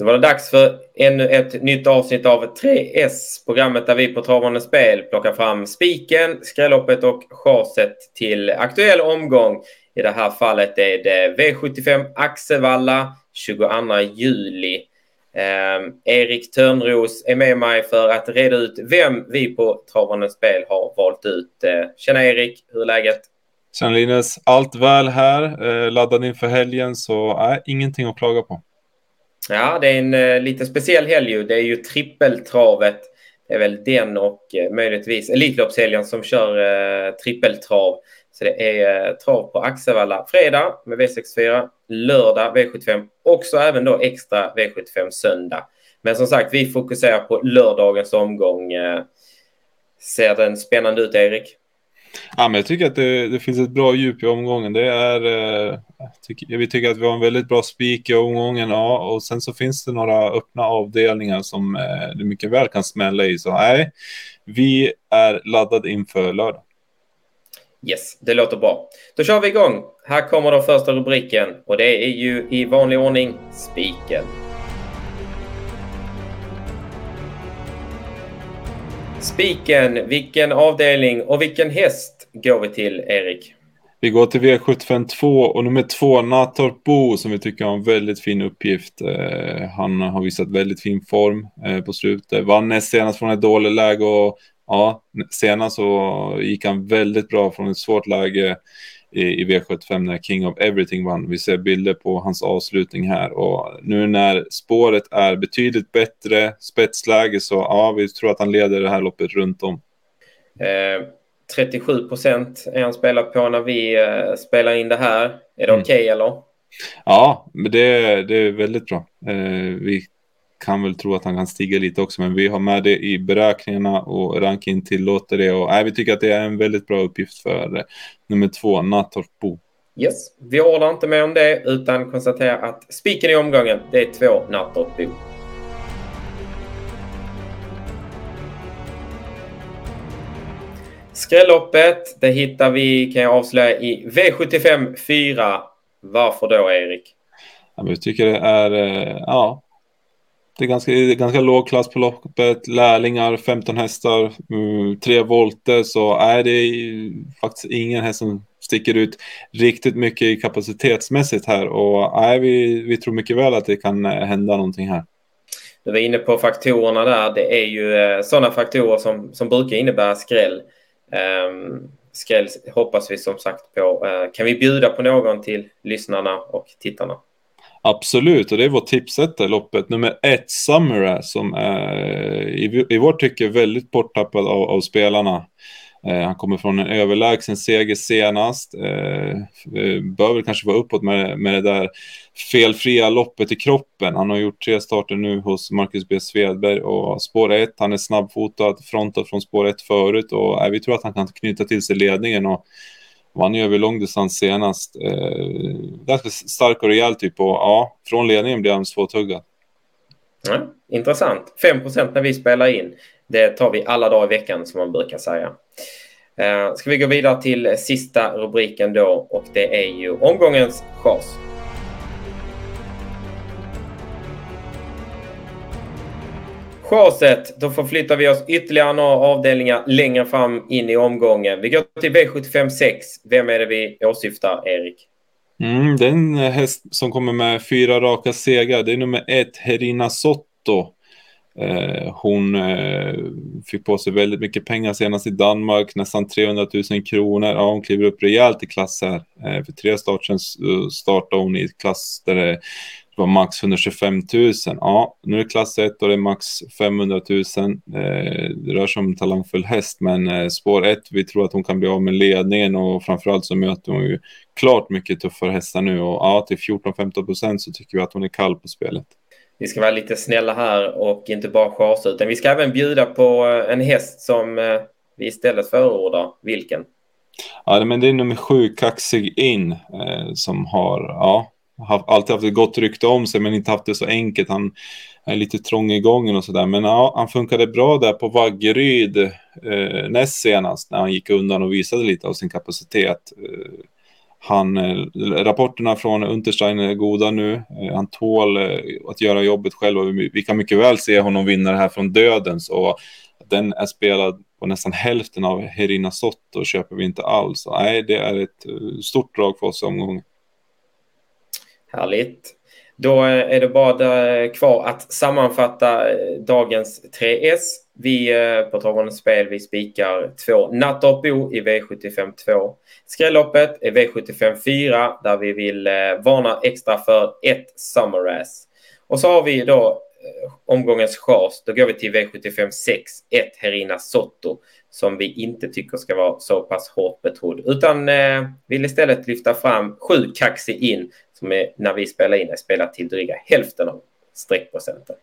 Då var det dags för ännu ett nytt avsnitt av 3S, programmet där vi på Travande Spel plockar fram spiken, skrälloppet och chaset till aktuell omgång. I det här fallet är det V75 Axevalla 22 juli. Eh, Erik Törnros är med mig för att reda ut vem vi på Travande Spel har valt ut. Eh, tjena Erik, hur är läget? Tjena Linus, allt väl här. Eh, laddad inför helgen så eh, ingenting att klaga på. Ja, det är en uh, lite speciell helg ju. Det är ju trippeltravet. Det är väl den och uh, möjligtvis Elitloppshelgen som kör uh, trippeltrav. Så det är uh, trav på Axevalla fredag med V64, lördag V75 och så även då extra V75 söndag. Men som sagt, vi fokuserar på lördagens omgång. Ser den spännande ut, Erik? Ja, men jag tycker att det, det, finns ett bra djup i omgången. Det är, eh, tycker, vi tycker att vi har en väldigt bra spik i omgången. Ja, och sen så finns det några öppna avdelningar som eh, det mycket väl kan smälla i. Så nej, vi är laddade inför lördag. Yes, det låter bra. Då kör vi igång. Här kommer den första rubriken och det är ju i vanlig ordning spiken. Spiken, vilken avdelning och vilken häst går vi till, Erik? Vi går till V752 och nummer två, Natorp Bo, som vi tycker har en väldigt fin uppgift. Eh, han har visat väldigt fin form eh, på slutet. Vann näst senast från ett dåligt läge och ja, senast så gick han väldigt bra från ett svårt läge i, i V75 när King of Everything vann. Vi ser bilder på hans avslutning här och nu när spåret är betydligt bättre, spetsläge, så ja, vi tror att han leder det här loppet runt om. Eh, 37 procent är han spelar på när vi eh, spelar in det här. Är det mm. okej okay, eller? Ja, men det, det är väldigt bra. Eh, vi kan väl tro att han kan stiga lite också, men vi har med det i beräkningarna och ranking tillåter det. Och, nej, vi tycker att det är en väldigt bra uppgift för eh, nummer två, Nattorp Bo. Yes, vi ordnar inte mer om det utan konstaterar att spiken i omgången, det är två Nattorp Bo. Skrälloppet, det hittar vi, kan jag avslöja, i V75 4. Varför då, Erik? Ja, vi tycker det är, eh, ja, det är ganska, det är ganska låg klass på loppet. Lärlingar, 15 hästar, mm, tre volter. Så är det är faktiskt ingen häst som sticker ut riktigt mycket kapacitetsmässigt här. Och nej, vi, vi tror mycket väl att det kan eh, hända någonting här. Du var inne på faktorerna där. Det är ju eh, sådana faktorer som, som brukar innebära skräll. Um, skräll hoppas vi som sagt på. Uh, kan vi bjuda på någon till lyssnarna och tittarna? Absolut, och det är vårt tipsetta loppet. Nummer ett, Summer, som är i, i vårt tycke väldigt borttappad av, av spelarna. Eh, han kommer från en överlägsen seger senast. Eh, eh, bör väl kanske vara uppåt med, med det där felfria loppet i kroppen. Han har gjort tre starter nu hos Marcus B. Svedberg och spår 1. Han är snabbfotad, frontad från spår 1 förut och eh, vi tror att han kan knyta till sig ledningen. Och, Vann ju över långdistans senast. Eh, ganska stark och rejäl typ och ja, från ledningen blir han svårtuggad. Ja, intressant. 5% när vi spelar in. Det tar vi alla dagar i veckan som man brukar säga. Eh, ska vi gå vidare till sista rubriken då och det är ju omgångens chas. Chaset, då förflyttar vi oss ytterligare några avdelningar längre fram in i omgången. Vi går till V75 6. Vem är det vi åsyftar, Erik? Mm, det är en häst som kommer med fyra raka segrar. Det är nummer ett, Herina Sotto. Eh, hon eh, fick på sig väldigt mycket pengar senast i Danmark, nästan 300 000 kronor. Ja, hon kliver upp rejält i klass här. Eh, för tre starter sedan startade hon i klass där det var max 125 000. Ja, nu är det klass 1 och det är max 500 000. Eh, det rör sig om en talangfull häst, men eh, spår 1, vi tror att hon kan bli av med ledningen och framförallt så möter hon ju klart mycket tuffare hästar nu och ja, till 14-15 procent så tycker vi att hon är kall på spelet. Vi ska vara lite snälla här och inte bara chasa utan vi ska även bjuda på eh, en häst som vi istället förordar. Vilken? Ja, men det är nummer sju, Kaxig In, som har, ja, alltid haft ett gott rykte om sig men inte haft det så enkelt. Han är lite trång i gången och sådär. Men ja, han funkade bra där på Vaggeryd eh, näst senast när han gick undan och visade lite av sin kapacitet. Eh, han, eh, rapporterna från Unterstein är goda nu. Eh, han tål eh, att göra jobbet själv och vi kan mycket väl se honom vinna det här från dödens. Och den är spelad på nästan hälften av Herina Sotto köper vi inte alls. Nej, det är ett stort drag för oss i omgången. Härligt. Då är det bara kvar att sammanfatta eh, dagens 3S. Vi eh, på Travande Spel vi spikar två Nattorpbo i V75 2. Skrälloppet är V75 4 där vi vill eh, varna extra för ett Summer Och så har vi då Eh, omgångens chas. Då går vi till V75 6, 1 Herina Sotto som vi inte tycker ska vara så pass hårt betrodd utan eh, vill istället lyfta fram 7, Kaxi in som är, när vi spelar in är spelat till dryga hälften av streckprocenten.